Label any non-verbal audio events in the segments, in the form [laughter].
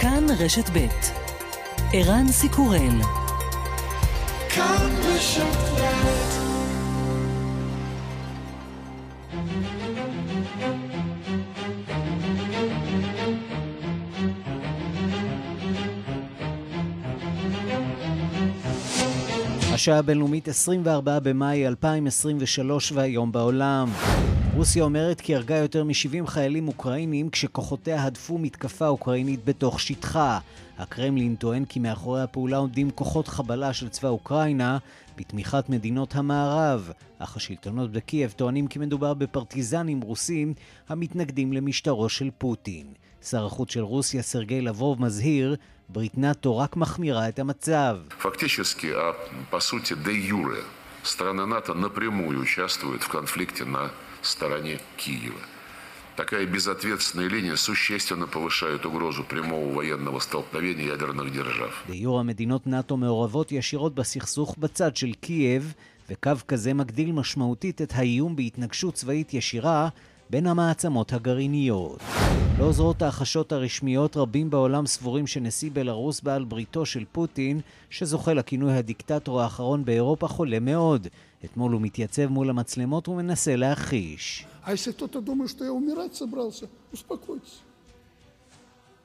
כאן רשת ב' ערן סיקורל השעה הבינלאומית 24 במאי 2023 והיום בעולם. רוסיה אומרת כי הרגה יותר מ-70 חיילים אוקראינים כשכוחותיה הדפו מתקפה אוקראינית בתוך שטחה. הקרמלין טוען כי מאחורי הפעולה עומדים כוחות חבלה של צבא אוקראינה בתמיכת מדינות המערב, אך השלטונות בקייב טוענים כי מדובר בפרטיזנים רוסים המתנגדים למשטרו של פוטין. שר החוץ של רוסיה, סרגי לבוב, מזהיר, ברית נאט"ו רק מחמירה את המצב. Фактически, а по сути, де юре, страна НАТО напрямую участвует в конфликте на стороне Киева. Такая безответственная линия существенно повышает угрозу прямого военного столкновения ядерных держав. דיור המדינות נאט"ו מעורבות ישירות בסכסוך בצד של קייב, וקו כזה מגדיל משמעותית את האיום בהתנגשות צבאית ישירה בין המעצמות הגרעיניות. לא עוזרות ההחשות הרשמיות, רבים בעולם סבורים שנשיא בלרוס בעל בריתו של פוטין, שזוכה לכינוי הדיקטטור האחרון באירופה, חולה מאוד. אתמול הוא מתייצב מול המצלמות ומנסה להכחיש.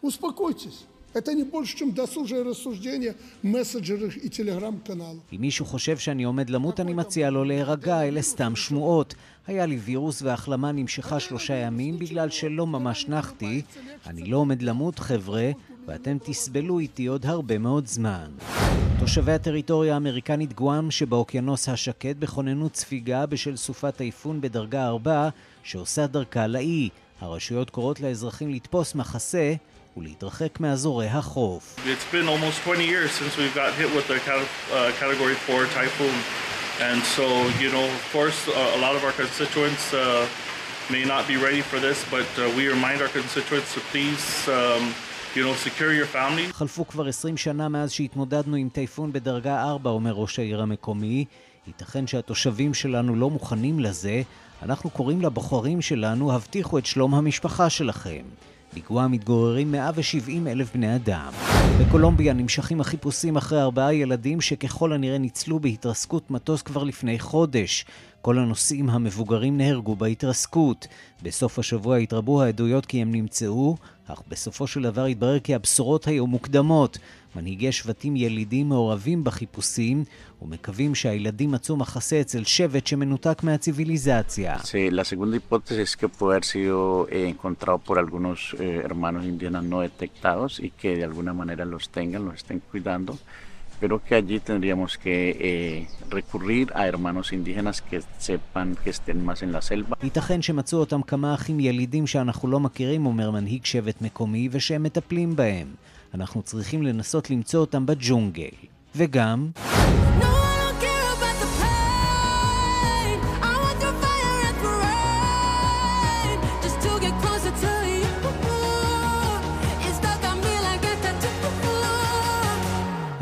Успокойтесь. Это не больше, чем досужие рассуждения мессенджеров и телеграм-каналов. אם מישהו חושב שאני עומד למות, אני מציע לו להירגע, אלה סתם שמועות. היה לי וירוס וההחלמה נמשכה שלושה ימים בגלל שלא ממש נחתי. אני לא עומד למות, חבר'ה, ואתם תסבלו איתי עוד הרבה מאוד זמן. תושבי הטריטוריה האמריקנית גואם שבאוקיינוס השקט בכוננות ספיגה בשל סופת טייפון בדרגה 4 שעושה דרכה לאי. הרשויות קוראות לאזרחים לתפוס מחסה ולהתרחק מאזורי החוף. It's been almost 20 years since we've got hit with a uh, category 4 typhoon. And so, you know, of course, uh, a lot of our constituents uh, may not be ready for this, but uh, we remind our constituents to please um, you know, secure your family. חלפו כבר 20 שנה מאז שהתמודדנו עם טייפון בדרגה 4, אומר ראש העיר המקומי. ייתכן שהתושבים שלנו לא מוכנים לזה. אנחנו קוראים לבוחרים שלנו, הבטיחו את שלום המשפחה שלכם. בגואה מתגוררים 170 אלף בני אדם. בקולומביה נמשכים החיפושים אחרי ארבעה ילדים שככל הנראה ניצלו בהתרסקות מטוס כבר לפני חודש. כל הנוסעים המבוגרים נהרגו בהתרסקות. בסוף השבוע התרבו העדויות כי הם נמצאו, אך בסופו של דבר התברר כי הבשורות היו מוקדמות. מנהיגי שבטים ילידים מעורבים בחיפושים ומקווים שהילדים מצאו מחסה אצל שבט שמנותק מהציוויליזציה. Sí, la segunda hipótesis es que puede haber sido eh, encontrado por algunos eh, hermanos indígenas no detectados y que de alguna manera los tengan, los estén cuidando. pero que allí tendríamos que eh, recurrir a hermanos indígenas que sepan que estén más en la selva. ייתכן שמצאו אותם כמה אחים ילידים שאנחנו לא מכירים, אומר מנהיג שבט מקומי, ושהם מטפלים בהם. אנחנו צריכים לנסות למצוא אותם בג'ונגל. וגם... No!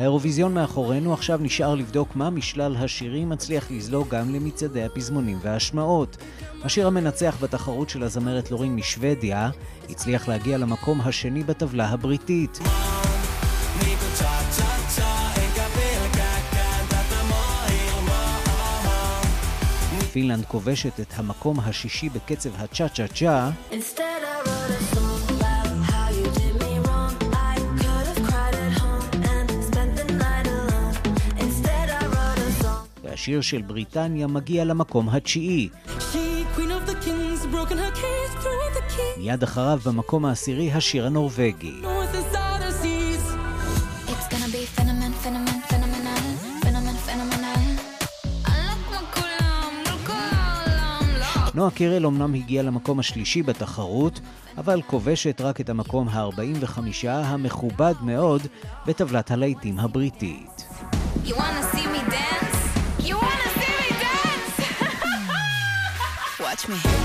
האירוויזיון מאחורינו, עכשיו נשאר לבדוק מה משלל השירים מצליח לזלוג גם למצעדי הפזמונים וההשמעות. השיר המנצח בתחרות של הזמרת לורין משוודיה הצליח להגיע למקום השני בטבלה הבריטית. פינלנד כובשת את המקום השישי בקצב הצ'ה צ'ה צ'ה והשיר של בריטניה מגיע למקום התשיעי. מיד אחריו במקום העשירי השיר הנורבגי. נועה קירל אמנם הגיעה למקום השלישי בתחרות, אבל כובשת רק את המקום ה-45 המכובד מאוד בטבלת הלהיטים הבריטית. You wanna see touch me.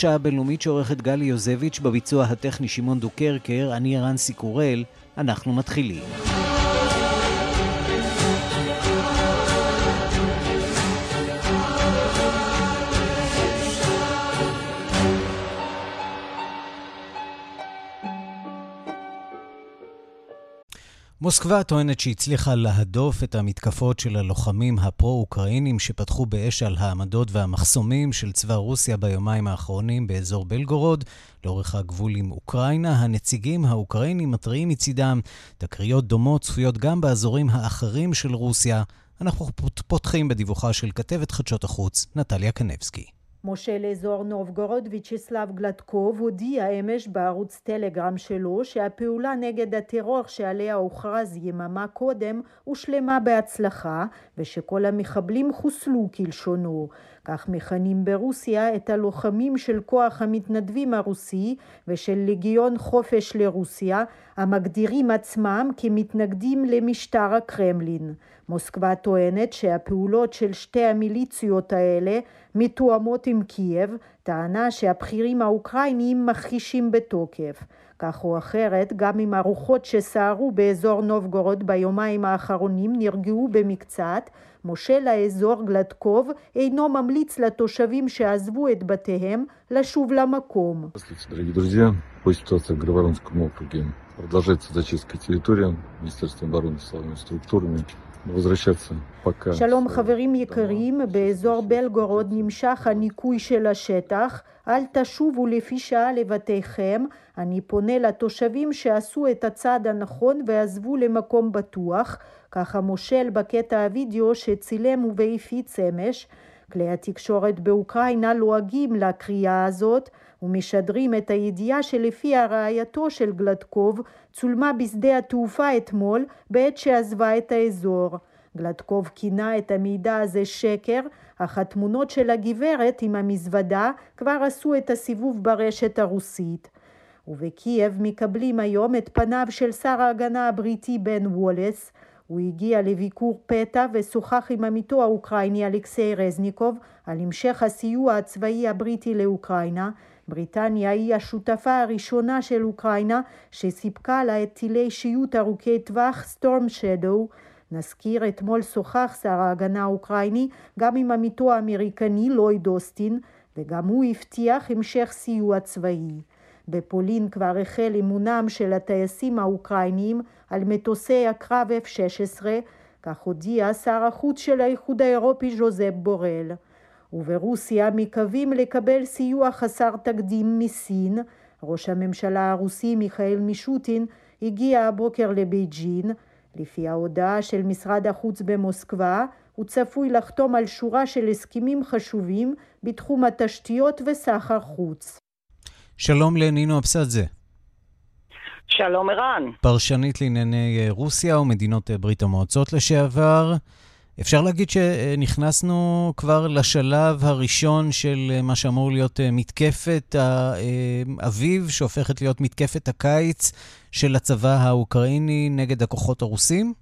השעה הבינלאומית שעורכת גלי יוזביץ' בביצוע הטכני שמעון דוקרקר, אני ערן סיקורל, אנחנו מתחילים. מוסקבה טוענת שהצליחה להדוף את המתקפות של הלוחמים הפרו-אוקראינים שפתחו באש על העמדות והמחסומים של צבא רוסיה ביומיים האחרונים באזור בלגורוד, לאורך הגבול עם אוקראינה. הנציגים האוקראינים מתריעים מצידם, תקריות דומות צפויות גם באזורים האחרים של רוסיה. אנחנו פותחים בדיווחה של כתבת חדשות החוץ, נטליה קנבסקי. מושל אזור נובגורוד ויצ'סלב גלטקוב הודיע אמש בערוץ טלגרם שלו שהפעולה נגד הטרור שעליה הוכרז יממה קודם הושלמה בהצלחה ושכל המחבלים חוסלו כלשונו. כך מכנים ברוסיה את הלוחמים של כוח המתנדבים הרוסי ושל לגיון חופש לרוסיה המגדירים עצמם כמתנגדים למשטר הקרמלין. מוסקבה טוענת שהפעולות של שתי המיליציות האלה מתואמות עם קייב, טענה שהבכירים האוקראינים מכחישים בתוקף. כך או אחרת, גם אם הרוחות שסערו באזור נובגורוד ביומיים האחרונים נרגעו במקצת, מושל האזור גלדקוב אינו ממליץ לתושבים שעזבו את בתיהם לשוב למקום. Продолжается зачистка территории Министерством обороны силовыми структурами. שלום חברים יקרים, באזור בלגורוד נמשך הניקוי של השטח, אל תשובו לפי שעה לבתיכם, אני פונה לתושבים שעשו את הצעד הנכון ועזבו למקום בטוח, כך המושל בקטע הוידאו שצילם והפיץ אמש. כלי התקשורת באוקראינה לועגים לקריאה הזאת ומשדרים את הידיעה שלפיה רעייתו של גלדקוב צולמה בשדה התעופה אתמול בעת שעזבה את האזור. גלדקוב כינה את המידע הזה שקר, אך התמונות של הגברת עם המזוודה כבר עשו את הסיבוב ברשת הרוסית. ובקייב מקבלים היום את פניו של שר ההגנה הבריטי בן וולס. הוא הגיע לביקור פתע ושוחח עם עמיתו האוקראיני אלכסיי רזניקוב על המשך הסיוע הצבאי הבריטי לאוקראינה בריטניה היא השותפה הראשונה של אוקראינה שסיפקה לה את טילי שיוט ארוכי טווח סטורם שדו. נזכיר, אתמול שוחח שר ההגנה האוקראיני גם עם עמיתו האמריקני לויד אוסטין, וגם הוא הבטיח המשך סיוע צבאי. בפולין כבר החל אימונם של הטייסים האוקראינים על מטוסי הקרב F-16, כך הודיע שר החוץ של האיחוד האירופי ז'וזפ בורל. וברוסיה מקווים לקבל סיוע חסר תקדים מסין. ראש הממשלה הרוסי מיכאל מישוטין הגיע הבוקר לבייג'ין. לפי ההודעה של משרד החוץ במוסקבה, הוא צפוי לחתום על שורה של הסכמים חשובים בתחום התשתיות וסחר חוץ. שלום לנינו אבסדזה. שלום ערן. פרשנית לענייני רוסיה ומדינות ברית המועצות לשעבר. אפשר להגיד שנכנסנו כבר לשלב הראשון של מה שאמור להיות מתקפת האביב, שהופכת להיות מתקפת הקיץ של הצבא האוקראיני נגד הכוחות הרוסים?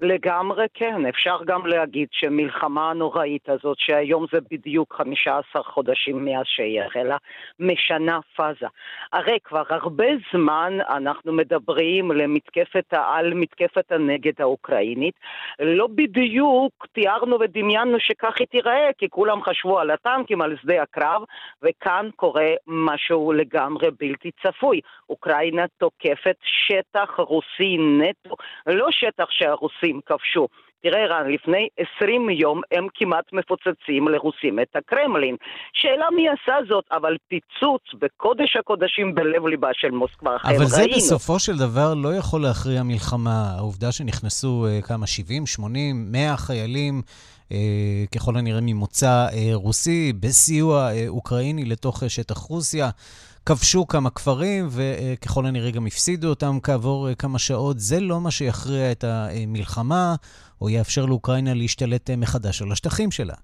לגמרי כן, אפשר גם להגיד שמלחמה הנוראית הזאת, שהיום זה בדיוק 15 חודשים מאז שהיא החלה, משנה פאזה. הרי כבר הרבה זמן אנחנו מדברים למתקפת העל, מתקפת הנגד האוקראינית. לא בדיוק תיארנו ודמיינו שכך היא תיראה, כי כולם חשבו על הטנקים, על שדה הקרב, וכאן קורה משהו לגמרי בלתי צפוי. אוקראינה תוקפת שטח רוסי נטו, לא שטח שהרוסים הרוסים כבשו. תראה רן, לפני 20 יום הם כמעט מפוצצים לרוסים את הקרמלין. שאלה מי עשה זאת, אבל פיצוץ בקודש הקודשים בלב ליבה של מוסקבה. אבל זה ראינו. בסופו של דבר לא יכול להכריע מלחמה. העובדה שנכנסו uh, כמה 70, 80, 100 חיילים, uh, ככל הנראה ממוצא uh, רוסי, בסיוע uh, אוקראיני לתוך uh, שטח רוסיה. כבשו כמה כפרים, וככל הנראה גם הפסידו אותם כעבור אה, כמה שעות. זה לא מה שיכריע את המלחמה, או יאפשר לאוקראינה להשתלט אה, מחדש על השטחים שלה.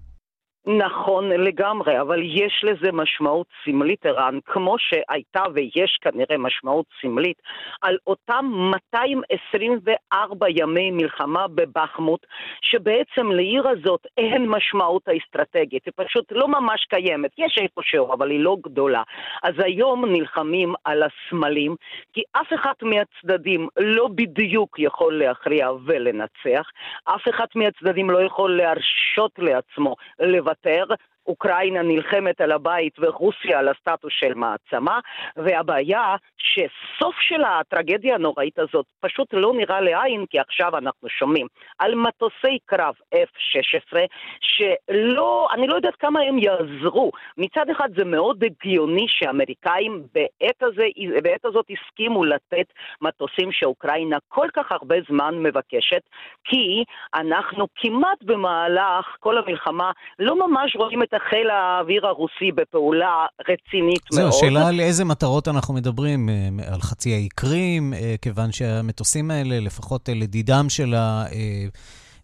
נכון לגמרי, אבל יש לזה משמעות סמלית, ערן, כמו שהייתה ויש כנראה משמעות סמלית על אותם 224 ימי מלחמה בבחמוט, שבעצם לעיר הזאת אין משמעות האסטרטגית, היא פשוט לא ממש קיימת, יש איפשהו, אבל היא לא גדולה. אז היום נלחמים על הסמלים, כי אף אחד מהצדדים לא בדיוק יכול להכריע ולנצח, אף אחד מהצדדים לא יכול להרשות לעצמו לוותר לוותר אוקראינה נלחמת על הבית ורוסיה על הסטטוס של מעצמה, והבעיה שסוף של הטרגדיה הנוראית הזאת פשוט לא נראה לעין, כי עכשיו אנחנו שומעים על מטוסי קרב F-16, שלא, אני לא יודעת כמה הם יעזרו. מצד אחד זה מאוד הגיוני שהאמריקאים בעת, הזה, בעת הזאת הסכימו לתת מטוסים שאוקראינה כל כך הרבה זמן מבקשת, כי אנחנו כמעט במהלך כל המלחמה לא ממש רואים את חיל האוויר הרוסי בפעולה רצינית זו, מאוד. זו, שאלה על איזה מטרות אנחנו מדברים, אה, על חצי האי קרים, אה, כיוון שהמטוסים האלה, לפחות לדידם של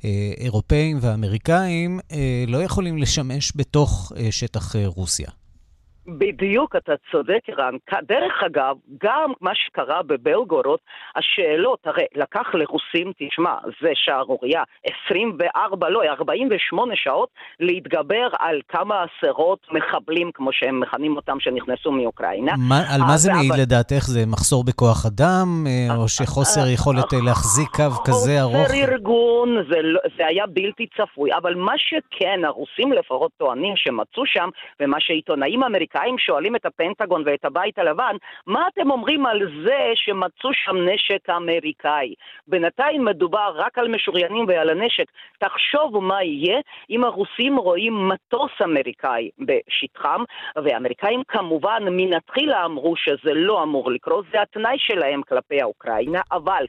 האירופאים והאמריקאים, אה, לא יכולים לשמש בתוך שטח רוסיה. בדיוק, אתה צודק, ערן. דרך אגב, גם מה שקרה בבלגורוד, השאלות, הרי לקח לרוסים, תשמע, זה שערורייה, 24, לא, 48 שעות להתגבר על כמה עשרות מחבלים, כמו שהם מכנים אותם, שנכנסו מאוקראינה. מה, על מה זה מעיד לדעתך? זה מחסור בכוח אדם, אה, או שחוסר יכולת אה, להחזיק קו כזה ארוך? חוסר ארגון, זה, לא, זה היה בלתי צפוי, אבל מה שכן, הרוסים לפחות טוענים שמצאו שם, ומה שעיתונאים אמריקאים האמריקאים שואלים את הפנטגון ואת הבית הלבן, מה אתם אומרים על זה שמצאו שם נשק אמריקאי? בינתיים מדובר רק על משוריינים ועל הנשק. תחשוב מה יהיה אם הרוסים רואים מטוס אמריקאי בשטחם, והאמריקאים כמובן מנתחילה אמרו שזה לא אמור לקרות, זה התנאי שלהם כלפי האוקראינה, אבל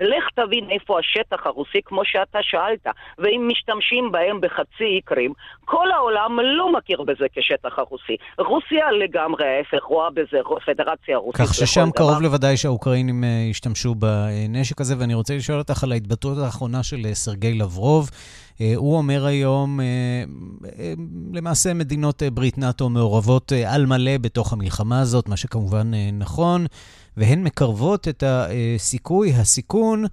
לך תבין איפה השטח הרוסי, כמו שאתה שאלת, ואם משתמשים בהם בחצי אי קרים, כל העולם לא מכיר בזה כשטח הרוסי. רוסיה לגמרי ההפך, רואה בזה פדרציה רוסית כך ששם קרוב לוודאי שהאוקראינים אה, ישתמשו בנשק הזה, ואני רוצה לשאול אותך על ההתבטאות האחרונה של אה, סרגי לברוב. אה, הוא אומר היום, למעשה מדינות ברית נאט"ו מעורבות על מלא בתוך המלחמה הזאת, מה שכמובן נכון. והן מקרבות את הסיכוי, הסיכון,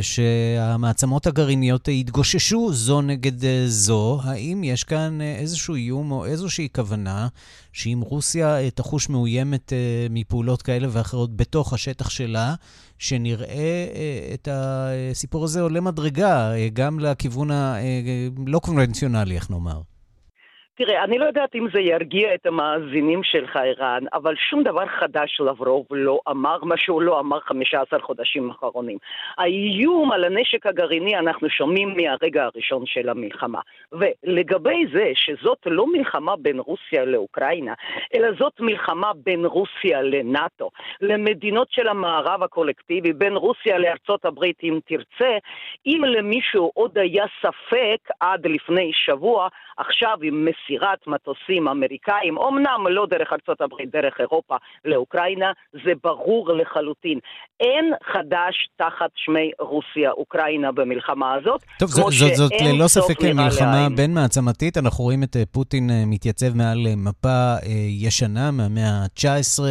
שהמעצמות הגרעיניות יתגוששו זו נגד אה, זו. האם יש כאן אה, איזשהו איום או איזושהי כוונה שאם רוסיה תחוש מאוימת מפעולות כאלה ואחרות בתוך השטח שלה, שנראה את הסיפור הזה עולה מדרגה גם לכיוון הלא קונבנציונלי, איך נאמר? תראה, אני לא יודעת אם זה ירגיע את המאזינים שלך, ערן, אבל שום דבר חדש לברוב לא אמר מה שהוא לא אמר 15 חודשים אחרונים. האיום על הנשק הגרעיני אנחנו שומעים מהרגע הראשון של המלחמה. ולגבי זה שזאת לא מלחמה בין רוסיה לאוקראינה, אלא זאת מלחמה בין רוסיה לנאט"ו, למדינות של המערב הקולקטיבי, בין רוסיה לארצות הברית אם תרצה, אם למישהו עוד היה ספק עד לפני שבוע, עכשיו עם מסירת מטוסים אמריקאים, אמנם לא דרך ארצות הברית, דרך אירופה לאוקראינה, זה ברור לחלוטין. אין חדש תחת שמי רוסיה-אוקראינה במלחמה הזאת. טוב, זאת, זאת, זאת ללא ספק מלחמה בין מעצמתית. אנחנו רואים את אה, פוטין אה, מתייצב מעל אה, מפה ישנה מהמאה ה-19.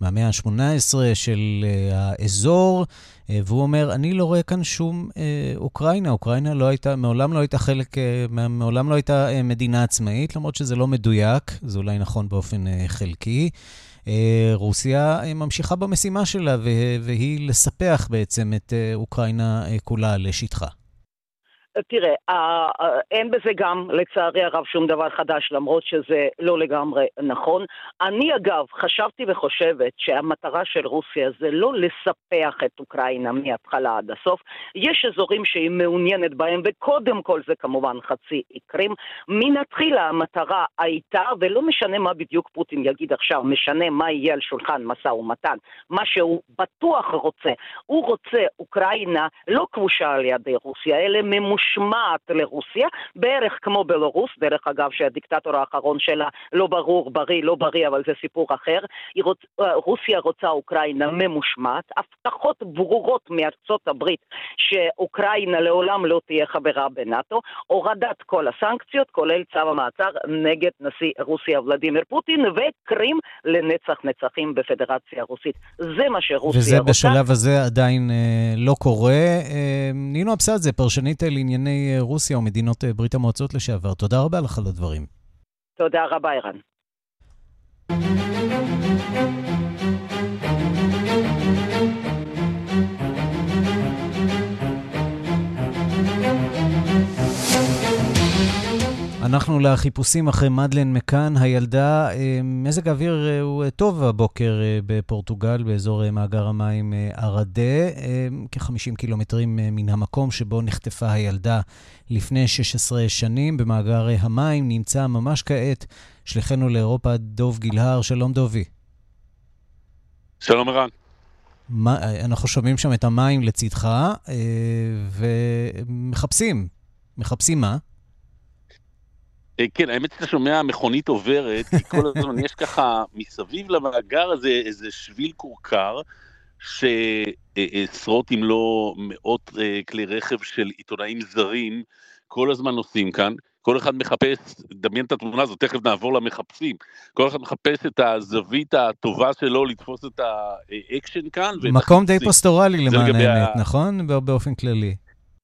מהמאה ה-18 של uh, האזור, uh, והוא אומר, אני לא רואה כאן שום uh, אוקראינה. אוקראינה לא הייתה, מעולם לא הייתה חלק, uh, מעולם לא הייתה uh, מדינה עצמאית, למרות שזה לא מדויק, זה אולי נכון באופן uh, חלקי. Uh, רוסיה uh, ממשיכה במשימה שלה, והיא לספח בעצם את uh, אוקראינה uh, כולה לשטחה. תראה, אין בזה גם, לצערי הרב, שום דבר חדש, למרות שזה לא לגמרי נכון. אני אגב, חשבתי וחושבת שהמטרה של רוסיה זה לא לספח את אוקראינה מההתחלה עד הסוף. יש אזורים שהיא מעוניינת בהם, וקודם כל זה כמובן חצי אי מנתחילה המטרה הייתה, ולא משנה מה בדיוק פוטין יגיד עכשיו, משנה מה יהיה על שולחן משא ומתן, מה שהוא בטוח רוצה. הוא רוצה אוקראינה לא כבושה על ידי רוסיה, אלא ממושכת. ממושמעת לרוסיה, בערך כמו בלרוס, דרך אגב שהדיקטטור האחרון שלה לא ברור, בריא, לא בריא, אבל זה סיפור אחר. רוצ, אה, רוסיה רוצה אוקראינה ממושמעת, הבטחות ברורות מארצות הברית שאוקראינה לעולם לא תהיה חברה בנאט"ו, הורדת כל הסנקציות, כולל צו המעצר נגד נשיא רוסיה ולדימיר פוטין, וקרים לנצח נצחים בפדרציה הרוסית. זה מה שרוסיה וזה רוצה. וזה בשלב הזה עדיין אה, לא קורה. אה, נינו אבסדזה, פרשנית לענייני אה, רוסיה ומדינות אה, ברית המועצות לשעבר, תודה רבה לך על הדברים. תודה רבה, ערן. אנחנו לחיפושים אחרי מדלן מקאן, הילדה, אה, מזג האוויר אה, הוא אה, טוב הבוקר בפורטוגל, באזור מאגר המים ערדה, כ-50 קילומטרים מן המקום שבו נחטפה הילדה לפני 16 שנים. במאגר המים נמצא ממש כעת שליחנו לאירופה דוב גילהר, שלום דובי. שלום ערן. מה, אנחנו שומעים שם את המים לצדך, ומחפשים. מחפשים מה? אה, כן, האמת שאתה שומע מכונית עוברת, כי כל הזמן יש ככה מסביב למאגר הזה איזה שביל כורכר, שעשרות אם לא מאות אה, כלי רכב של עיתונאים זרים כל הזמן נוסעים כאן. כל אחד מחפש, דמיין את התמונה הזאת, תכף נעבור למחפשים. כל אחד מחפש את הזווית הטובה שלו לתפוס את האקשן כאן. מקום די פוסטורלי למען האמת, ה... נכון? באופן כללי.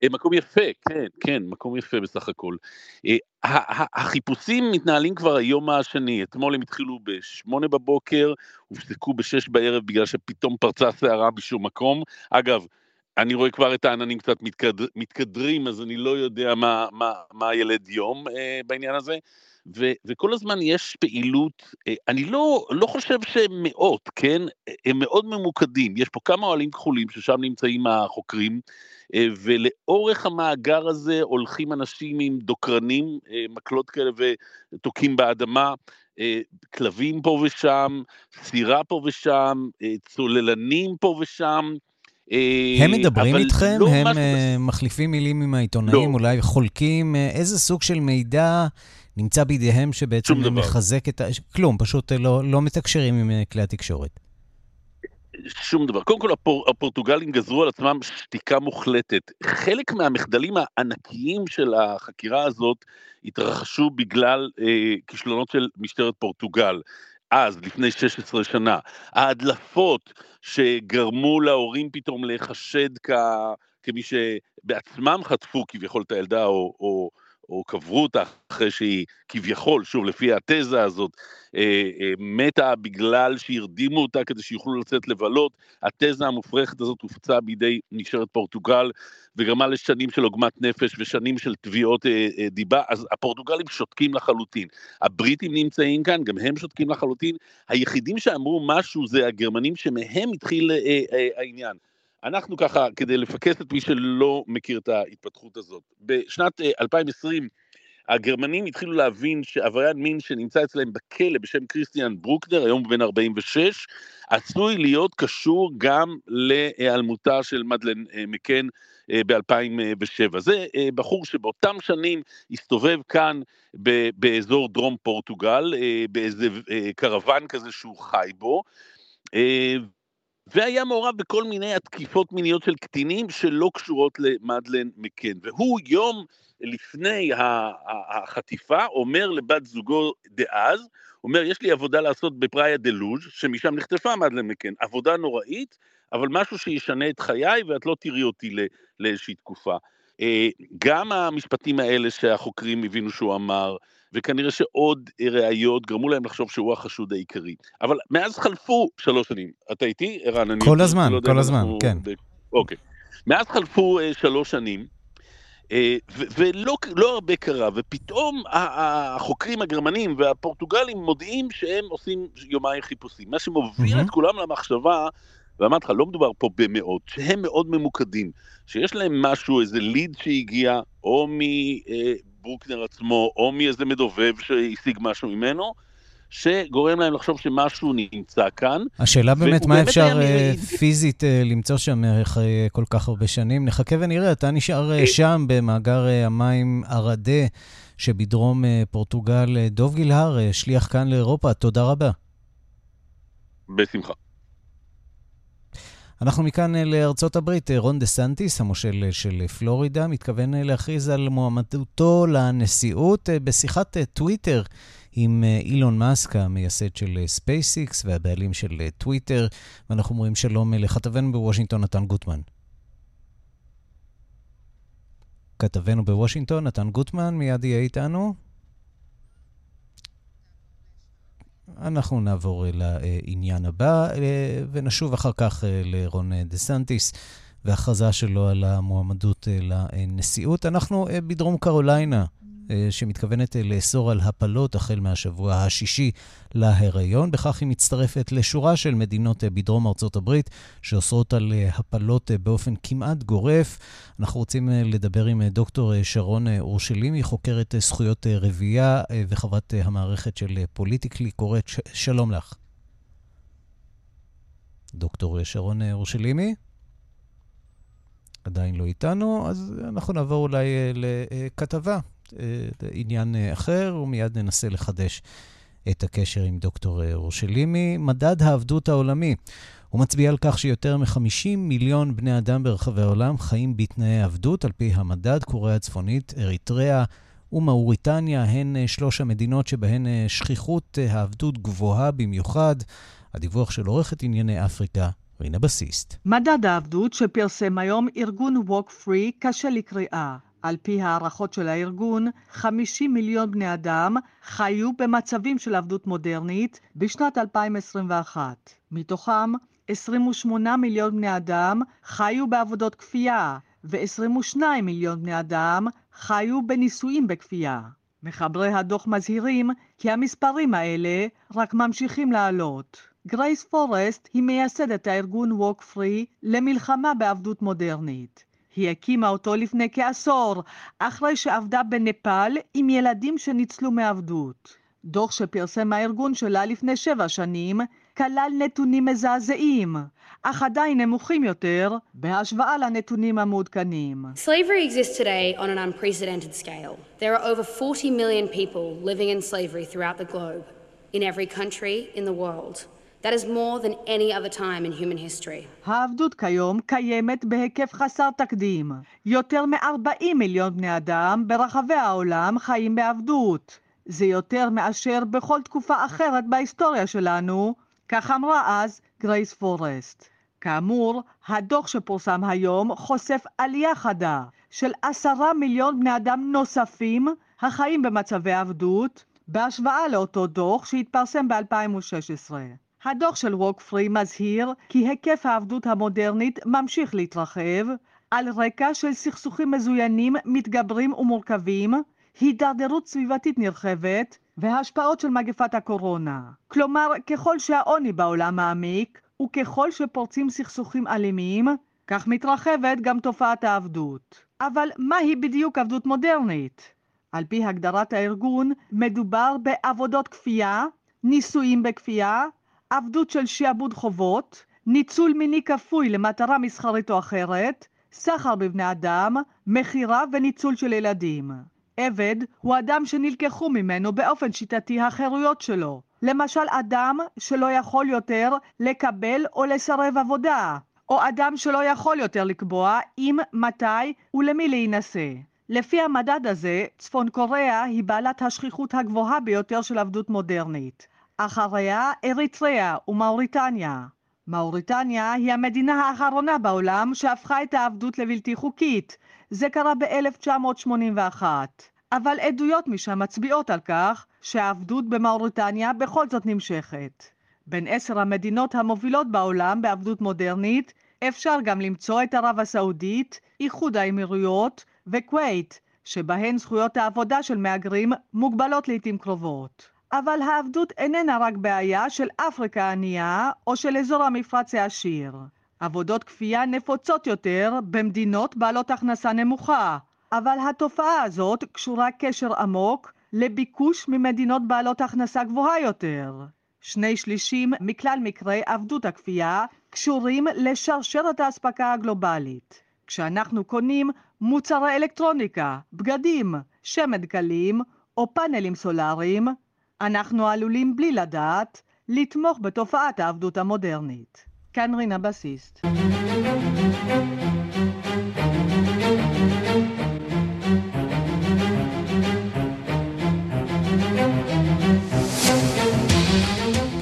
אה, מקום יפה, כן, כן, מקום יפה בסך הכל. אה, החיפושים מתנהלים כבר היום השני, אתמול הם התחילו בשמונה בבוקר, הופסקו בשש בערב בגלל שפתאום פרצה סערה בשום מקום. אגב, אני רואה כבר את העננים קצת מתקדר, מתקדרים, אז אני לא יודע מה, מה, מה ילד יום אה, בעניין הזה. ו, וכל הזמן יש פעילות, אה, אני לא, לא חושב שהם מאות, כן? הם מאוד ממוקדים. יש פה כמה אוהלים כחולים ששם נמצאים החוקרים, אה, ולאורך המאגר הזה הולכים אנשים עם דוקרנים, אה, מקלות כאלה ותוקעים באדמה. כלבים פה ושם, סירה פה ושם, צוללנים פה ושם. הם מדברים איתכם? לא הם משהו... מחליפים מילים עם העיתונאים? לא. אולי חולקים? איזה סוג של מידע נמצא בידיהם שבעצם מחזק את ה... כלום, פשוט לא, לא מתקשרים עם אה, כלי התקשורת. שום דבר. קודם כל, הפור, הפורטוגלים גזרו על עצמם שתיקה מוחלטת. חלק מהמחדלים הענקיים של החקירה הזאת התרחשו בגלל אה, כישלונות של משטרת פורטוגל. אז, לפני 16 שנה. ההדלפות שגרמו להורים פתאום להיחשד כ... כמי שבעצמם חטפו כביכול את הילדה, או, או או קברו אותה אחרי שהיא כביכול, שוב, לפי התזה הזאת, אה, אה, מתה בגלל שהרדימו אותה כדי שיוכלו לצאת לבלות. התזה המופרכת הזאת הופצה בידי נשארת פורטוגל וגרמה לשנים של עוגמת נפש ושנים של תביעות אה, אה, דיבה, אז הפורטוגלים שותקים לחלוטין. הבריטים נמצאים כאן, גם הם שותקים לחלוטין. היחידים שאמרו משהו זה הגרמנים שמהם התחיל אה, אה, העניין. אנחנו ככה, כדי לפקס את מי שלא מכיר את ההתפתחות הזאת, בשנת 2020 אה, הגרמנים התחילו להבין שעבריין מין שנמצא אצלם בכלא בשם קריסטיאן ברוקנר, היום בן 46, עשוי להיות קשור גם להיעלמותה של מדלן אה, מקן אה, ב-2007. זה בחור שבאותם שנים הסתובב כאן באזור דרום פורטוגל, באיזה קרוון כזה שהוא חי בו, והיה מעורב בכל מיני התקיפות מיניות של קטינים שלא קשורות למדלן מקן. והוא יום לפני החטיפה אומר לבת זוגו דאז, אומר, יש לי עבודה לעשות בפראיה דה לוז', שמשם נחטפה מדלן מקן. עבודה נוראית, אבל משהו שישנה את חיי ואת לא תראי אותי לאיזושהי תקופה. אה, גם המשפטים האלה שהחוקרים הבינו שהוא אמר, וכנראה שעוד ראיות גרמו להם לחשוב שהוא החשוד העיקרי. אבל מאז חלפו שלוש שנים. אתה איתי, ערן? כל הזמן, לא כל הזמן, כן. ב... אוקיי. מאז חלפו uh, שלוש שנים, uh, ולא לא הרבה קרה, ופתאום החוקרים הגרמנים והפורטוגלים מודיעים שהם עושים יומיים חיפושים. מה שמוביל mm-hmm. את כולם למחשבה, ואמרתי לך, לא מדובר פה במאות, שהם מאוד ממוקדים, שיש להם משהו, איזה ליד שהגיע, או מ... ברוקנר עצמו, או מאיזה מדובב שהשיג משהו ממנו, שגורם להם לחשוב שמשהו נמצא כאן. השאלה באמת, מה אפשר היה... פיזית למצוא שם אחרי כל כך הרבה שנים? נחכה ונראה, אתה נשאר שם במאגר המים ערדה שבדרום פורטוגל. דוב גילהר, שליח כאן לאירופה, תודה רבה. בשמחה. אנחנו מכאן לארצות הברית. רון דה סנטיס, המושל של פלורידה, מתכוון להכריז על מועמדותו לנשיאות בשיחת טוויטר עם אילון מאסק, המייסד של ספייסיקס והבעלים של טוויטר. ואנחנו אומרים שלום לכתבנו בוושינגטון, נתן גוטמן. כתבנו בוושינגטון, נתן גוטמן, מיד יהיה איתנו. אנחנו נעבור לעניין הבא, ונשוב אחר כך לרון דה סנטיס והכרזה שלו על המועמדות לנשיאות. אנחנו בדרום קרוליינה, שמתכוונת לאסור על הפלות החל מהשבוע השישי להיריון. בכך היא מצטרפת לשורה של מדינות בדרום ארצות הברית שאוסרות על הפלות באופן כמעט גורף. אנחנו רוצים לדבר עם דוקטור שרון אורשלימי, חוקרת זכויות רבייה וחברת המערכת של פוליטיקלי קורט. שלום לך. דוקטור שרון אורשלימי? עדיין לא איתנו, אז אנחנו נעבור אולי לכתבה עניין אחר, ומיד ננסה לחדש את הקשר עם דוקטור אורשלימי. מדד העבדות העולמי. הוא מצביע על כך שיותר מ-50 מיליון בני אדם ברחבי העולם חיים בתנאי עבדות. על פי המדד, קוריאה הצפונית, אריתריאה ומאוריטניה הן שלוש המדינות שבהן שכיחות העבדות גבוהה במיוחד. הדיווח של עורכת ענייני אפריקה, רינה בסיסט. מדד העבדות שפרסם היום ארגון Walk Free קשה לקריאה. על פי הערכות של הארגון, 50 מיליון בני אדם חיו במצבים של עבדות מודרנית בשנת 2021. מתוכם, 28 מיליון בני אדם חיו בעבודות כפייה, ו-22 מיליון בני אדם חיו בנישואים בכפייה. מחברי הדוח מזהירים כי המספרים האלה רק ממשיכים לעלות. גרייס פורסט היא מייסדת הארגון Walk Free למלחמה בעבדות מודרנית. היא הקימה אותו לפני כעשור, אחרי שעבדה בנפאל עם ילדים שניצלו מעבדות. דוח שפרסם הארגון שלה לפני שבע שנים כלל נתונים מזעזעים, אך עדיין נמוכים יותר בהשוואה לנתונים המעודכנים. Slavery exists today on an unprecedented scale. There are over 40 million people living in slavery throughout the globe, in every country in the world. That is more than any other time in human history. העבדות כיום קיימת בהיקף חסר תקדים. יותר מ-40 מיליון בני אדם ברחבי העולם חיים בעבדות. זה יותר מאשר בכל תקופה אחרת בהיסטוריה שלנו, כך אמרה אז גרייס פורסט. כאמור, הדוח שפורסם היום חושף עלייה חדה של עשרה מיליון בני אדם נוספים החיים במצבי עבדות, בהשוואה לאותו דוח שהתפרסם ב-2016. הדוח של ווק פרי מזהיר כי היקף העבדות המודרנית ממשיך להתרחב על רקע של סכסוכים מזוינים מתגברים ומורכבים, הידרדרות סביבתית נרחבת והשפעות של מגפת הקורונה. כלומר, ככל שהעוני בעולם מעמיק וככל שפורצים סכסוכים אלימים, כך מתרחבת גם תופעת העבדות. אבל מהי בדיוק עבדות מודרנית? על פי הגדרת הארגון, מדובר בעבודות כפייה, ניסויים בכפייה, עבדות של שעבוד חובות, ניצול מיני כפוי למטרה מסחרית או אחרת, סחר בבני אדם, מכירה וניצול של ילדים. עבד הוא אדם שנלקחו ממנו באופן שיטתי החירויות שלו. למשל אדם שלא יכול יותר לקבל או לסרב עבודה, או אדם שלא יכול יותר לקבוע אם, מתי ולמי להינשא. לפי המדד הזה, צפון קוריאה היא בעלת השכיחות הגבוהה ביותר של עבדות מודרנית. אחריה אריתריאה ומאוריטניה. מאוריטניה היא המדינה האחרונה בעולם שהפכה את העבדות לבלתי חוקית. זה קרה ב-1981. אבל עדויות משם מצביעות על כך שהעבדות במאוריטניה בכל זאת נמשכת. בין עשר המדינות המובילות בעולם בעבדות מודרנית אפשר גם למצוא את ערב הסעודית, איחוד האמירויות וכווית, שבהן זכויות העבודה של מהגרים מוגבלות לעיתים קרובות. אבל העבדות איננה רק בעיה של אפריקה הענייה או של אזור המפרץ העשיר. עבודות כפייה נפוצות יותר במדינות בעלות הכנסה נמוכה, אבל התופעה הזאת קשורה קשר עמוק לביקוש ממדינות בעלות הכנסה גבוהה יותר. שני שלישים מכלל מקרי עבדות הכפייה קשורים לשרשרת האספקה הגלובלית. כשאנחנו קונים מוצרי אלקטרוניקה, בגדים, שמן דקלים או פאנלים סולאריים, אנחנו עלולים בלי לדעת לתמוך בתופעת העבדות המודרנית. כאן רינה בסיסט.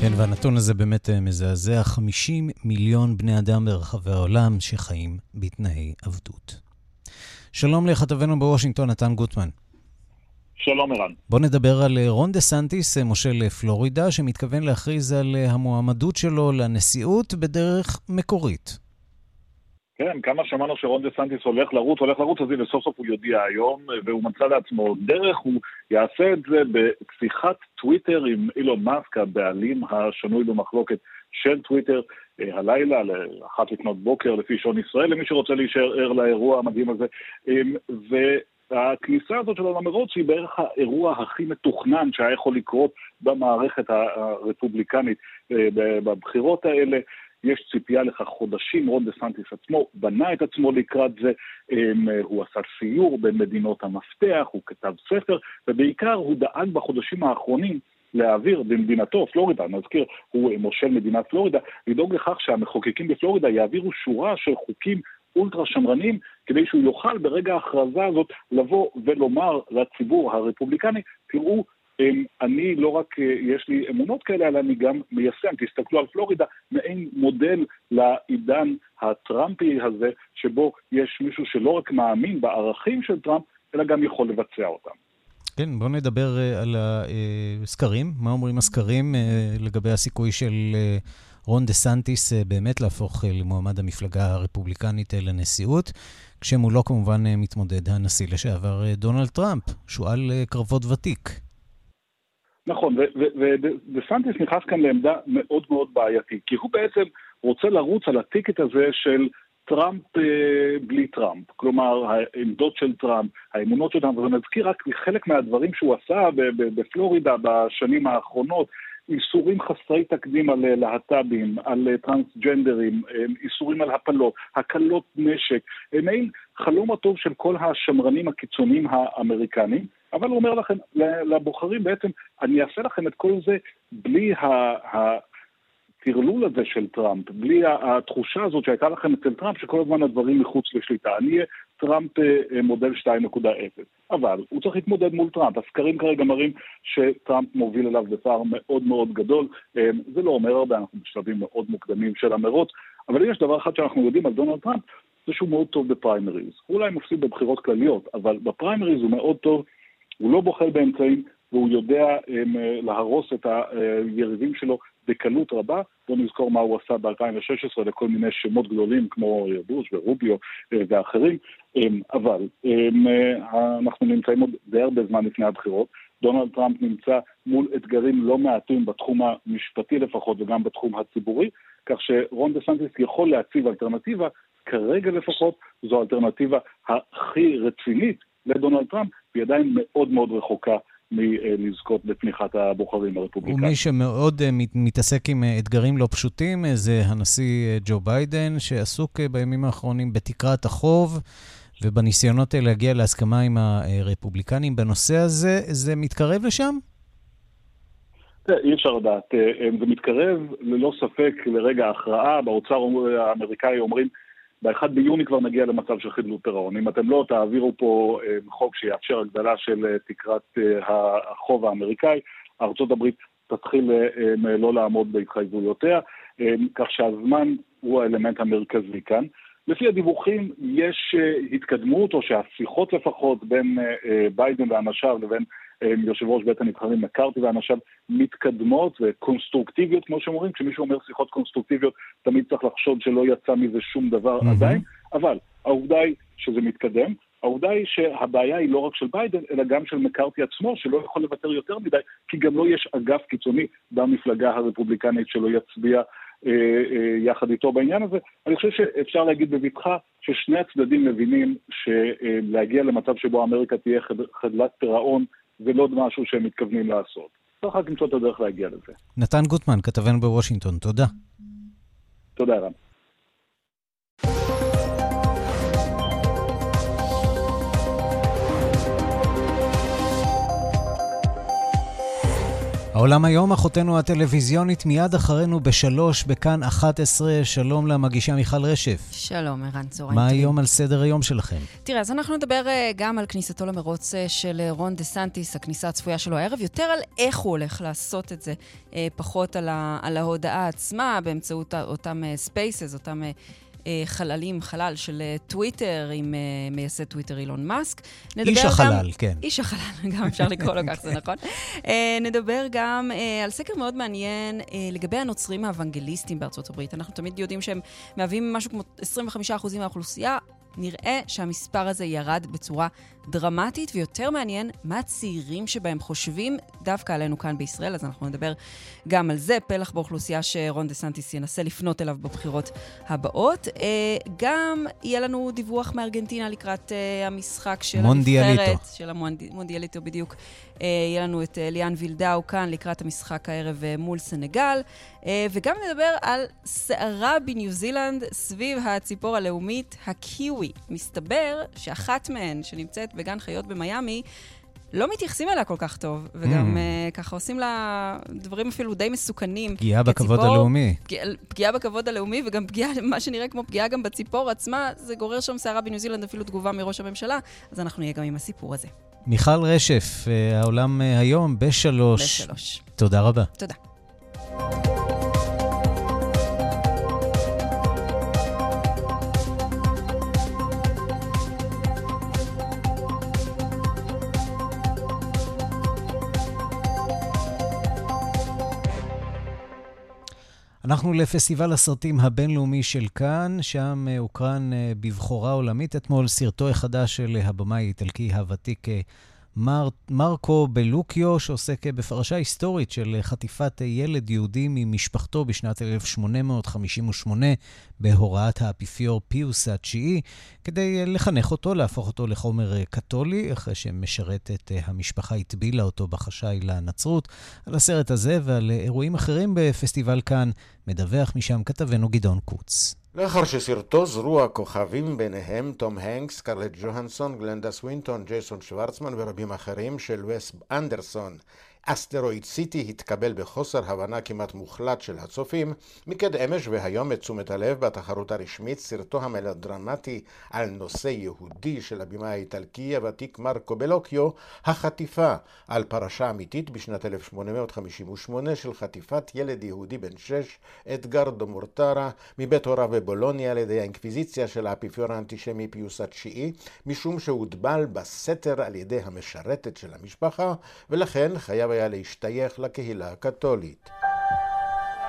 כן, והנתון הזה באמת אה, מזעזע. 50 מיליון בני אדם ברחבי העולם שחיים בתנאי עבדות. שלום לכתבנו בוושינגטון, נתן גוטמן. שלום ערן. בוא נדבר על אה, רון דה סנטיס, אה, מושל פלורידה, שמתכוון להכריז על המועמדות שלו לנשיאות בדרך מקורית. כן, כמה שמענו שרון דה סנטיס הולך לרוץ, הולך לרוץ, אז הנה סוף סוף הוא יודיע היום, והוא מצא לעצמו דרך, הוא יעשה את זה בשיחת טוויטר עם אילון מאסק, הבעלים השנוי במחלוקת של טוויטר, אה, הלילה, לאחת לפנות בוקר לפי שעון ישראל, למי שרוצה להישאר ער לאירוע המדהים הזה. אמ, והכניסה הזאת שלו למרוץ היא בערך האירוע הכי מתוכנן שהיה יכול לקרות במערכת הרפובליקנית אה, בבחירות האלה. יש ציפייה לכך חודשים, רון דה סנטיס עצמו בנה את עצמו לקראת זה, אמ, הוא עשה סיור בין מדינות המפתח, הוא כתב ספר, ובעיקר הוא דאג בחודשים האחרונים להעביר במדינתו, פלורידה, נזכיר, הוא מושל מדינת פלורידה, לדאוג לכך שהמחוקקים בפלורידה יעבירו שורה של חוקים אולטרה שמרנים, כדי שהוא יוכל ברגע ההכרזה הזאת לבוא ולומר לציבור הרפובליקני, תראו, אני לא רק, אה, יש לי אמונות כאלה, אלא אני גם מיישם. תסתכלו על פלורידה, מעין מודל לעידן הטראמפי הזה, שבו יש מישהו שלא רק מאמין בערכים של טראמפ, אלא גם יכול לבצע אותם. כן, בואו נדבר אה, על הסקרים. מה אומרים הסקרים אה, לגבי הסיכוי של רון דה סנטיס באמת להפוך למועמד המפלגה הרפובליקנית לנשיאות, כשמולו כמובן מתמודד הנשיא לשעבר דונלד טראמפ, שועל קרבות ותיק. נכון, ודה סנטיס נכנס כאן לעמדה מאוד מאוד בעייתית, כי הוא בעצם רוצה לרוץ על ה ticket הזה של טראמפ אה, בלי טראמפ. כלומר, העמדות של טראמפ, האמונות של טראמפ, ונזכיר רק חלק מהדברים שהוא עשה בפלורידה בשנים האחרונות, איסורים חסרי תקדים על אה, להט"בים, על אה, טרנסג'נדרים, איסורים על הפלות, הקלות נשק, מעין חלום הטוב של כל השמרנים הקיצוניים האמריקנים. אבל הוא אומר לכם, לבוחרים בעצם, אני אעשה לכם את כל זה בלי הטרלול הזה של טראמפ, בלי התחושה הזאת שהייתה לכם אצל טראמפ, שכל הזמן הדברים מחוץ לשליטה. אני אהיה טראמפ אה, מודל 2.0. אבל הוא צריך להתמודד מול טראמפ. הסקרים כרגע מראים שטראמפ מוביל עליו בפער מאוד מאוד גדול. אה, זה לא אומר הרבה, אנחנו בשלבים מאוד מוקדמים של המרוץ, אבל יש דבר אחד שאנחנו יודעים על דונלד טראמפ, זה שהוא מאוד טוב בפריימריז. הוא אולי מפסיד בבחירות כלליות, אבל בפריימריז הוא מאוד טוב הוא לא בוחל באמצעים והוא יודע הם, אה, להרוס את היריבים שלו בקלות רבה. בואו נזכור מה הוא עשה ב-2016 לכל מיני שמות גדולים כמו בוש ורוביו אה, ואחרים, אבל אה, אנחנו נמצאים עוד די הרבה זמן לפני הבחירות. דונלד טראמפ נמצא מול אתגרים לא מעטים בתחום המשפטי לפחות וגם בתחום הציבורי, כך שרון דה סנטיס יכול להציב אלטרנטיבה, כרגע לפחות זו האלטרנטיבה הכי רצינית לדונלד טראמפ, היא עדיין מאוד מאוד רחוקה מלזכות בתמיכת הבוחרים הרפובליקאים. ומי שמאוד אה, מתעסק עם אה, אתגרים לא פשוטים אה, זה הנשיא ג'ו ביידן, שעסוק בימים האחרונים בתקרת החוב. ובניסיונות להגיע להסכמה עם הרפובליקנים בנושא הזה, זה מתקרב לשם? אי אפשר לדעת. זה מתקרב ללא ספק לרגע ההכרעה. באוצר האמריקאי אומרים ב-1 ביוני כבר נגיע למצב של חדלות פירעון. אם אתם לא תעבירו פה אה, חוק שיאפשר הגדלה של אה, תקרת אה, החוב האמריקאי, ארה"ב תתחיל לא לעמוד בהתחייבויותיה, כך שהזמן הוא האלמנט המרכזי כאן. לפי הדיווחים יש התקדמות, או שהשיחות לפחות בין ביידן ואנשיו לבין יושב ראש בית הנבחרים מקארתי ואנשיו מתקדמות וקונסטרוקטיביות, כמו שאומרים, כשמישהו אומר שיחות קונסטרוקטיביות, תמיד צריך לחשוב שלא יצא מזה שום דבר mm-hmm. עדיין, אבל העובדה היא שזה מתקדם. העובדה היא שהבעיה היא לא רק של ביידן, אלא גם של מקארתי עצמו, שלא יכול לוותר יותר מדי, כי גם לא יש אגף קיצוני במפלגה הרפובליקנית שלא יצביע אה, אה, יחד איתו בעניין הזה. אני חושב שאפשר להגיד בבטחה ששני הצדדים מבינים שלהגיע למצב שבו אמריקה תהיה חדלת פירעון זה לא משהו שהם מתכוונים לעשות. צריך רק למצוא את הדרך להגיע לזה. נתן גוטמן, כתבנו בוושינגטון, תודה. תודה רבה. העולם היום, אחותנו הטלוויזיונית, מיד אחרינו בשלוש, בכאן 11. שלום למגישה מיכל רשף. שלום, ערן, צהריים מה היום על סדר היום שלכם? תראה, אז אנחנו נדבר אה, גם על כניסתו למרוץ אה, של אה, רון דה סנטיס, הכניסה הצפויה שלו הערב, יותר על איך הוא הולך לעשות את זה, פחות על, ה- על ההודעה עצמה, באמצעות אותם Spaces, אותם... אה, חללים, חלל של אה, טוויטר עם אה, מייסד טוויטר אילון מאסק. איש החלל, גם, כן. איש החלל, [laughs] גם אפשר לקרוא לו כך, זה [laughs] נכון. נדבר גם על סקר מאוד מעניין לגבי הנוצרים האוונגליסטים בארצות הברית. אנחנו תמיד יודעים שהם מהווים משהו כמו 25% מהאוכלוסייה. נראה שהמספר הזה ירד בצורה דרמטית, ויותר מעניין, מה הצעירים שבהם חושבים דווקא עלינו כאן בישראל, אז אנחנו נדבר גם על זה, פלח באוכלוסייה שרון דה סנטיס ינסה לפנות אליו בבחירות הבאות. אה, גם יהיה לנו דיווח מארגנטינה לקראת אה, המשחק של הנבחרת, של המונדיאליטו בדיוק. אה, יהיה לנו את ליאן וילדאו כאן לקראת המשחק הערב מול סנגל, וגם נדבר על סערה בניו זילנד סביב הציפור הלאומית הקיווי. מסתבר שאחת מהן, שנמצאת בגן חיות במיאמי, לא מתייחסים אליה כל כך טוב, וגם mm. uh, ככה עושים לה דברים אפילו די מסוכנים. פגיעה בכבוד הלאומי. פגיע, פגיעה בכבוד הלאומי, וגם פגיעה, [laughs] מה שנראה כמו פגיעה גם בציפור עצמה, זה גורר שם סערה בניו זילנד, אפילו תגובה מראש הממשלה, אז אנחנו נהיה גם עם הסיפור הזה. מיכל רשף, אה, העולם אה, היום בשלוש. בשלוש. תודה רבה. תודה. אנחנו לפסטיבל הסרטים הבינלאומי של כאן, שם אה, הוקרן אה, בבחורה עולמית. אתמול סרטו החדש של הבמאי האיטלקי הוותיק אה, מר, מרקו בלוקיו, שעוסק בפרשה היסטורית של חטיפת ילד יהודי ממשפחתו בשנת 1858 בהוראת האפיפיור פיוס התשיעי, כדי לחנך אותו, להפוך אותו לחומר קתולי, אחרי שמשרתת המשפחה הטבילה אותו בחשאי לנצרות. על הסרט הזה ועל אירועים אחרים בפסטיבל כאן, מדווח משם כתבנו גדעון קוץ. לאחר שסרטו זרוע כוכבים ביניהם תום הנקס, קרלט ג'והנסון, גלנדה סווינטון, ג'ייסון שוורצמן ורבים אחרים של וס אנדרסון אסטרואיד סיטי התקבל בחוסר הבנה כמעט מוחלט של הצופים, מיקד אמש והיום את תשומת הלב בתחרות הרשמית סרטו המלודרמטי על נושא יהודי של הבימה האיטלקי הוותיק מרקו בלוקיו, החטיפה על פרשה אמיתית בשנת 1858 של חטיפת ילד יהודי בן שש, אדגרדו מורטרה, מבית הוריו בבולוניה על ידי האינקוויזיציה של האפיפיור האנטישמי פיוס התשיעי, משום שהוטבל בסתר על ידי המשרתת של המשפחה, ולכן חייב היה להשתייך לקהילה הקתולית.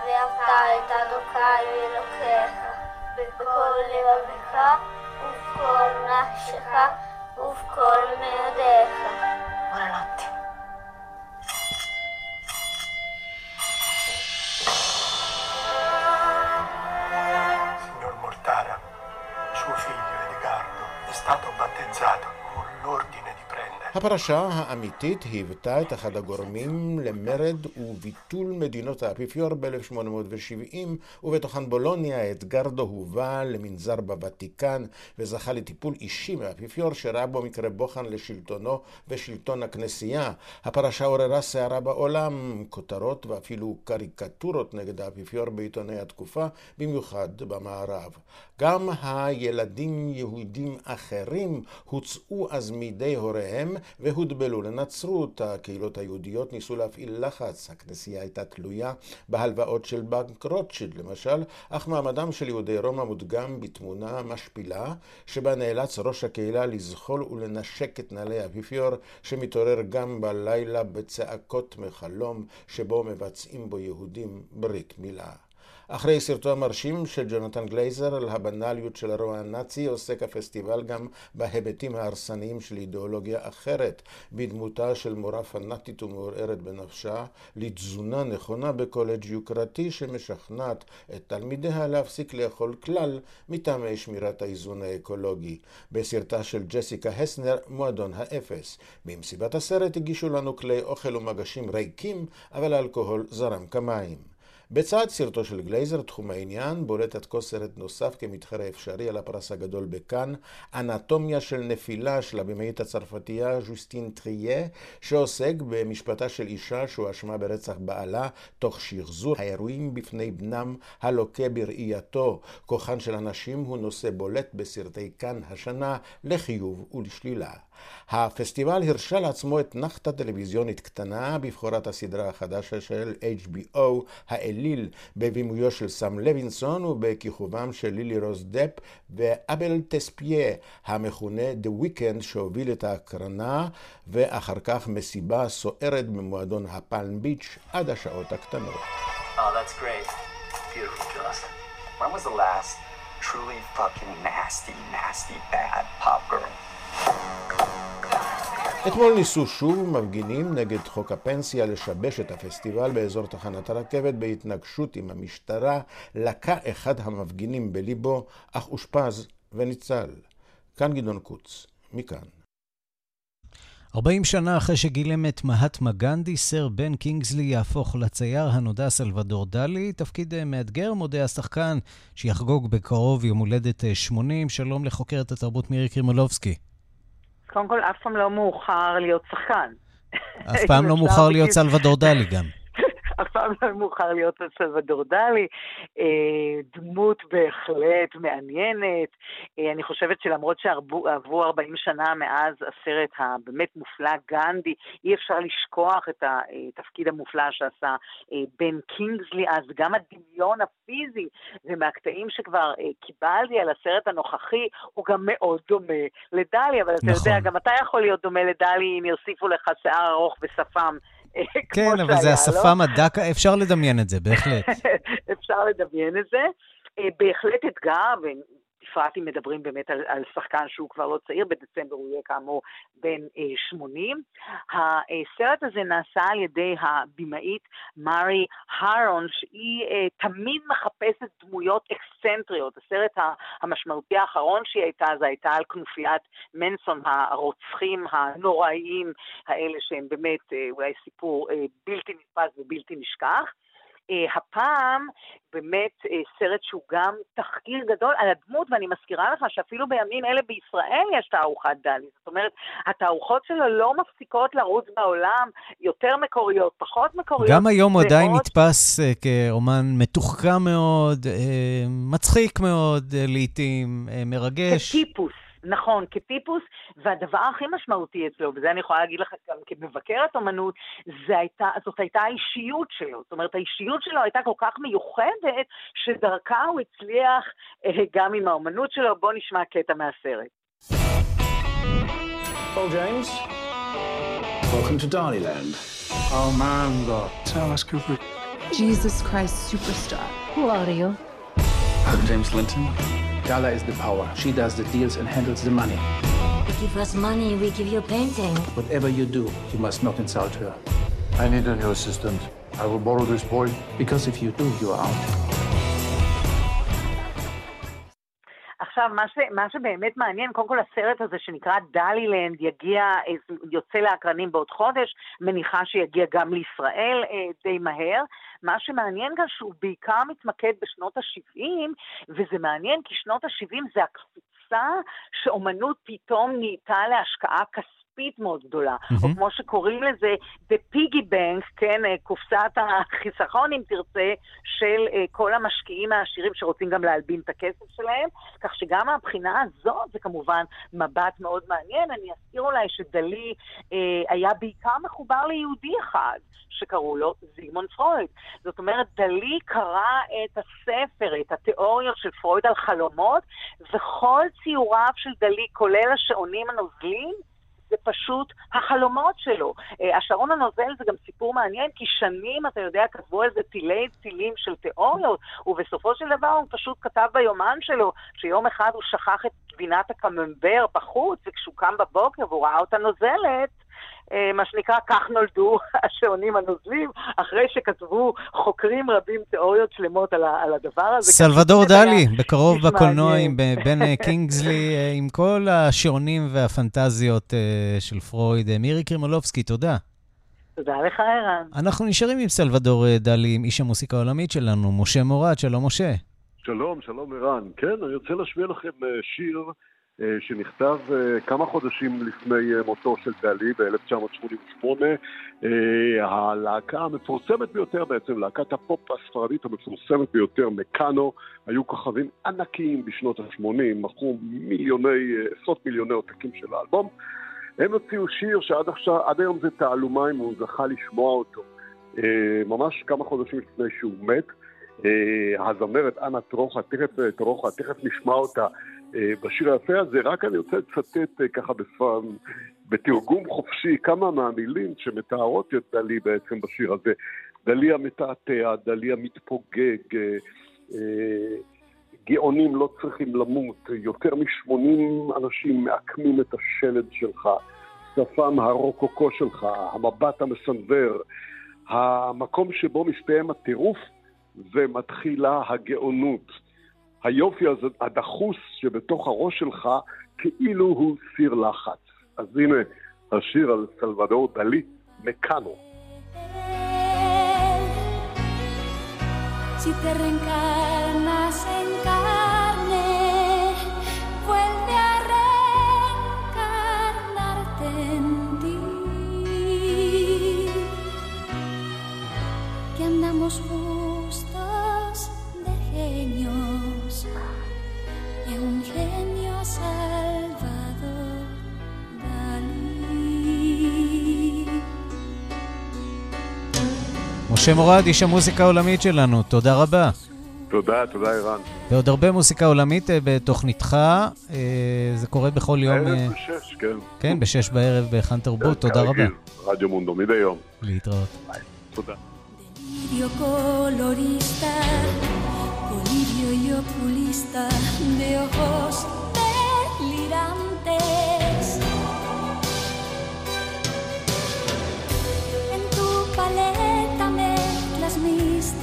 ואהבת את אדוני אלוקיך בכל לבבך ובכל נפשך ובכל מאודיך. Buonanotte. Signor Mortara, suo figlio Edgardo è stato battezzato con l'ordine הפרשה האמיתית היוותה את אחד הגורמים למרד וביטול מדינות האפיפיור ב-1870, ובתוכן בולוניה אדגרדו הובא למנזר בוותיקן וזכה לטיפול אישי מהאפיפיור שראה בו מקרה בוחן לשלטונו ושלטון הכנסייה. הפרשה עוררה סערה בעולם, כותרות ואפילו קריקטורות נגד האפיפיור בעיתוני התקופה, במיוחד במערב. גם הילדים יהודים אחרים הוצאו אז מידי הוריהם והודבלו לנצרות. הקהילות היהודיות ניסו להפעיל לחץ. הכנסייה הייתה תלויה בהלוואות של בנק רוטשילד למשל, אך מעמדם של יהודי רומא מודגם בתמונה משפילה, שבה נאלץ ראש הקהילה לזחול ולנשק את נעלי האפיפיור, שמתעורר גם בלילה בצעקות מחלום, שבו מבצעים בו יהודים ברית מילה. אחרי סרטו המרשים של ג'ונתן גלייזר על הבנאליות של הרוע הנאצי, עוסק הפסטיבל גם בהיבטים ההרסניים של אידיאולוגיה אחרת, בדמותה של מורה פנאטית ומעורערת בנפשה, לתזונה נכונה בקולג' יוקרתי שמשכנעת את תלמידיה להפסיק לאכול כלל מטעמי שמירת האיזון האקולוגי. בסרטה של ג'סיקה האוסנר, מועדון האפס. במסיבת הסרט הגישו לנו כלי אוכל ומגשים ריקים, אבל האלכוהול זרם כמים. בצד סרטו של גלייזר, תחום העניין, בולט עד כה סרט נוסף כמתחרה אפשרי על הפרס הגדול בכאן, אנטומיה של נפילה של הבמאית הצרפתייה ז'וסטין טריה, שעוסק במשפטה של אישה שהואשמה ברצח בעלה, תוך שחזור האירועים בפני בנם הלוקה בראייתו. כוחן של הנשים הוא נושא בולט בסרטי כאן השנה, לחיוב ולשלילה. הפסטיבל הרשה לעצמו אתנחתא טלוויזיונית קטנה בבחורת הסדרה החדשה של HBO, האליל, בבימויו של סם לוינסון ובכיכובם של לילי רוס דפ ואבל טספיה, המכונה The Weekend, שהוביל את ההקרנה, ואחר כך מסיבה סוערת במועדון הפלם ביץ' עד השעות הקטנות. Oh, that's great. אתמול ניסו שוב מפגינים נגד חוק הפנסיה לשבש את הפסטיבל באזור תחנת הרכבת בהתנגשות עם המשטרה. לקה אחד המפגינים בליבו, אך אושפז וניצל. כאן גדעון קוץ, מכאן. 40 שנה אחרי שגילם את מהטמה גנדי, סר בן קינגסלי יהפוך לצייר הנודע סלבדור דלי. תפקיד אה, מאתגר, מודה השחקן, שיחגוג בקרוב יום הולדת 80. אה, שלום לחוקרת התרבות מירי קרימולובסקי. קודם כל, אף פעם לא מאוחר להיות שחקן. אף פעם לא [laughs] מאוחר להיות סלבדור דלי גם. אף פעם לא מאוחר להיות סלבדור דלי. אה, דמות בהחלט מעניינת. אה, אני חושבת שלמרות שעברו 40 שנה מאז הסרט הבאמת מופלא גנדי, אי אפשר לשכוח את התפקיד המופלא שעשה אה, בן קינגסלי אז, גם הדמיון הפיזי, ומהקטעים שכבר קיבלתי על הסרט הנוכחי, הוא גם מאוד דומה לדלי, אבל אתה נכון. יודע, גם אתה יכול להיות דומה לדלי אם יוסיפו לך שיער ארוך ושפם. [laughs] כן, אבל זה השפם הדק, אפשר לדמיין את זה, בהחלט. [laughs] אפשר לדמיין את זה. אה, בהחלט אתגר, בפרט אם מדברים באמת על, על שחקן שהוא כבר לא צעיר, בדצמבר הוא יהיה כאמור בן אה, 80. הסרט הזה נעשה על ידי הבמאית מארי הרון, שהיא אה, תמיד מחפשת דמויות אקסצנטריות. הסרט המשמעותי האחרון שהיא הייתה, זה הייתה על כנופיית מנסון, הרוצחים הנוראיים האלה, שהם באמת אה, אולי סיפור אה, בלתי נתפס ובלתי נשכח. אה, הפעם באמת אה, סרט שהוא גם תחקיר גדול על הדמות, ואני מזכירה לך שאפילו בימים אלה בישראל יש תערוכת דלי. זאת אומרת, התערוכות שלו לא מפסיקות לרוץ בעולם, יותר מקוריות, פחות מקוריות. גם היום הוא עדיין נתפס אה, כאומן מתוחכם מאוד, מצחיק מאוד לעיתים, מרגש. כטיפוס. נכון, כטיפוס, והדבר הכי משמעותי אצלו, וזה אני יכולה להגיד לך גם כמבקרת אומנות, הייתה, זאת הייתה האישיות שלו. זאת אומרת, האישיות שלו הייתה כל כך מיוחדת, שדרכה הוא הצליח אה, גם עם האומנות שלו. בואו נשמע קטע מהסרט. Paul James, welcome to Daliland. Oh man, God. Tell us, Cooper. Jesus Christ superstar. Who are you? I'm James Linton. Gala is the power. She does the deals and handles the money. You give us money, we give you a painting. Whatever you do, you must not insult her. I need a new assistant. I will borrow this boy. Because if you do, you are out. עכשיו, מה, ש, מה שבאמת מעניין, קודם כל הסרט הזה שנקרא דלילנד יגיע, יוצא לאקרנים בעוד חודש, מניחה שיגיע גם לישראל אה, די מהר. מה שמעניין גם שהוא בעיקר מתמקד בשנות ה-70, וזה מעניין כי שנות ה-70 זה הקפיצה שאומנות פתאום נהייתה להשקעה כספית. כספית מאוד גדולה, mm-hmm. או כמו שקוראים לזה, The Piggy Bank, כן, אה, קופסת החיסכון, אם תרצה, של uh, כל המשקיעים העשירים שרוצים גם להלבין את הכסף שלהם, כך שגם מהבחינה הזאת זה כמובן מבט מאוד מעניין. אני אזכיר אולי שדלי uh, היה בעיקר מחובר ליהודי אחד, שקראו לו זיגמונד פרויד. זאת אומרת, דלי קרא את הספר, את התיאוריות של פרויד על חלומות, וכל ציוריו של דלי, כולל השעונים הנוזלים, זה פשוט החלומות שלו. אה, השעון הנוזל זה גם סיפור מעניין, כי שנים, אתה יודע, כתבו על זה תילי צילים של תיאוריות, ובסופו של דבר הוא פשוט כתב ביומן שלו שיום אחד הוא שכח את גבינת הקממבר בחוץ, וכשהוא קם בבוקר והוא ראה אותה נוזלת, מה שנקרא, כך נולדו [laughs] השעונים הנוזלים, אחרי שכתבו חוקרים רבים תיאוריות שלמות על, על הדבר הזה. סלבדור דלי, בקרוב בקולנוע עם בן אה, קינגסלי, אה, עם כל השעונים והפנטזיות של פרויד. מירי קרימולובסקי, תודה. תודה לך, ערן. אנחנו נשארים עם סלבדור דלי, עם איש המוסיקה העולמית שלנו, משה מורד. שלום, משה. שלום, שלום ערן. כן, אני רוצה להשמיע לכם שיר אה, שנכתב אה, כמה חודשים לפני אה, מותו של דלי ב-1988. הלהקה המפורסמת ביותר בעצם, להקת הפופ הספרדית המפורסמת ביותר, מקאנו, היו כוכבים ענקיים בשנות ה-80, מכרו מיליוני, עשרות מיליוני עותקים של האלבום. הם הוציאו שיר שעד עכשיו, עד היום זה תעלומה אם הוא זכה לשמוע אותו. ממש כמה חודשים לפני שהוא מת. הזמרת אנה טרוחה, תכף, טרוחה, תכף נשמע אותה אה, בשיר היפה הזה, רק אני רוצה לצטט אה, ככה בשפם, בתרגום חופשי, כמה מהמילים שמתארות את דלי בעצם בשיר הזה. דלי המתעתע, דלי המתפוגג, אה, גאונים לא צריכים למות, יותר מ-80 אנשים מעקמים את השלד שלך, שפם הרוקוקו שלך, המבט המסנוור, המקום שבו מסתיים הטירוף ומתחילה הגאונות. היופי הזה, הדחוס שבתוך הראש שלך, כאילו הוא סיר לחץ. אז הנה השיר על סלבדור דלי, מקאנו. Si te reencarnas en carne, vuelve a reencarnarte en ti. Que andamos justos משה מורד, איש המוזיקה העולמית שלנו, תודה רבה. תודה, תודה ערן. ועוד הרבה מוסיקה עולמית אה, בתוכניתך, אה, זה קורה בכל יום... בערב אה, בשש, כן. כן, בשש בערב בהיכן תרבות, תודה רבה. רדיו מונדו, מדי יום. להתראות. תודה. Bolivio y oculista de ojos delirantes.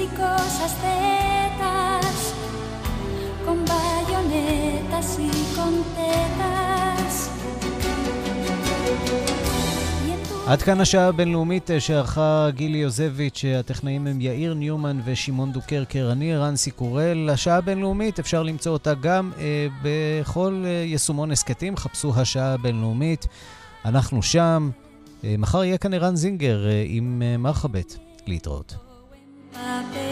Místicos ascetas con bayonetas y con tetas. עד כאן השעה הבינלאומית אה, שערכה גילי יוזביץ', הטכנאים הם יאיר ניומן ושמעון דוקרקר. אני רנסי קורל. השעה הבינלאומית, אפשר למצוא אותה גם אה, בכל אה, יישומון הסכתים. חפשו השעה הבינלאומית. אנחנו שם. אה, מחר יהיה כאן ערן זינגר אה, עם אה, מרחבת. להתראות. My baby.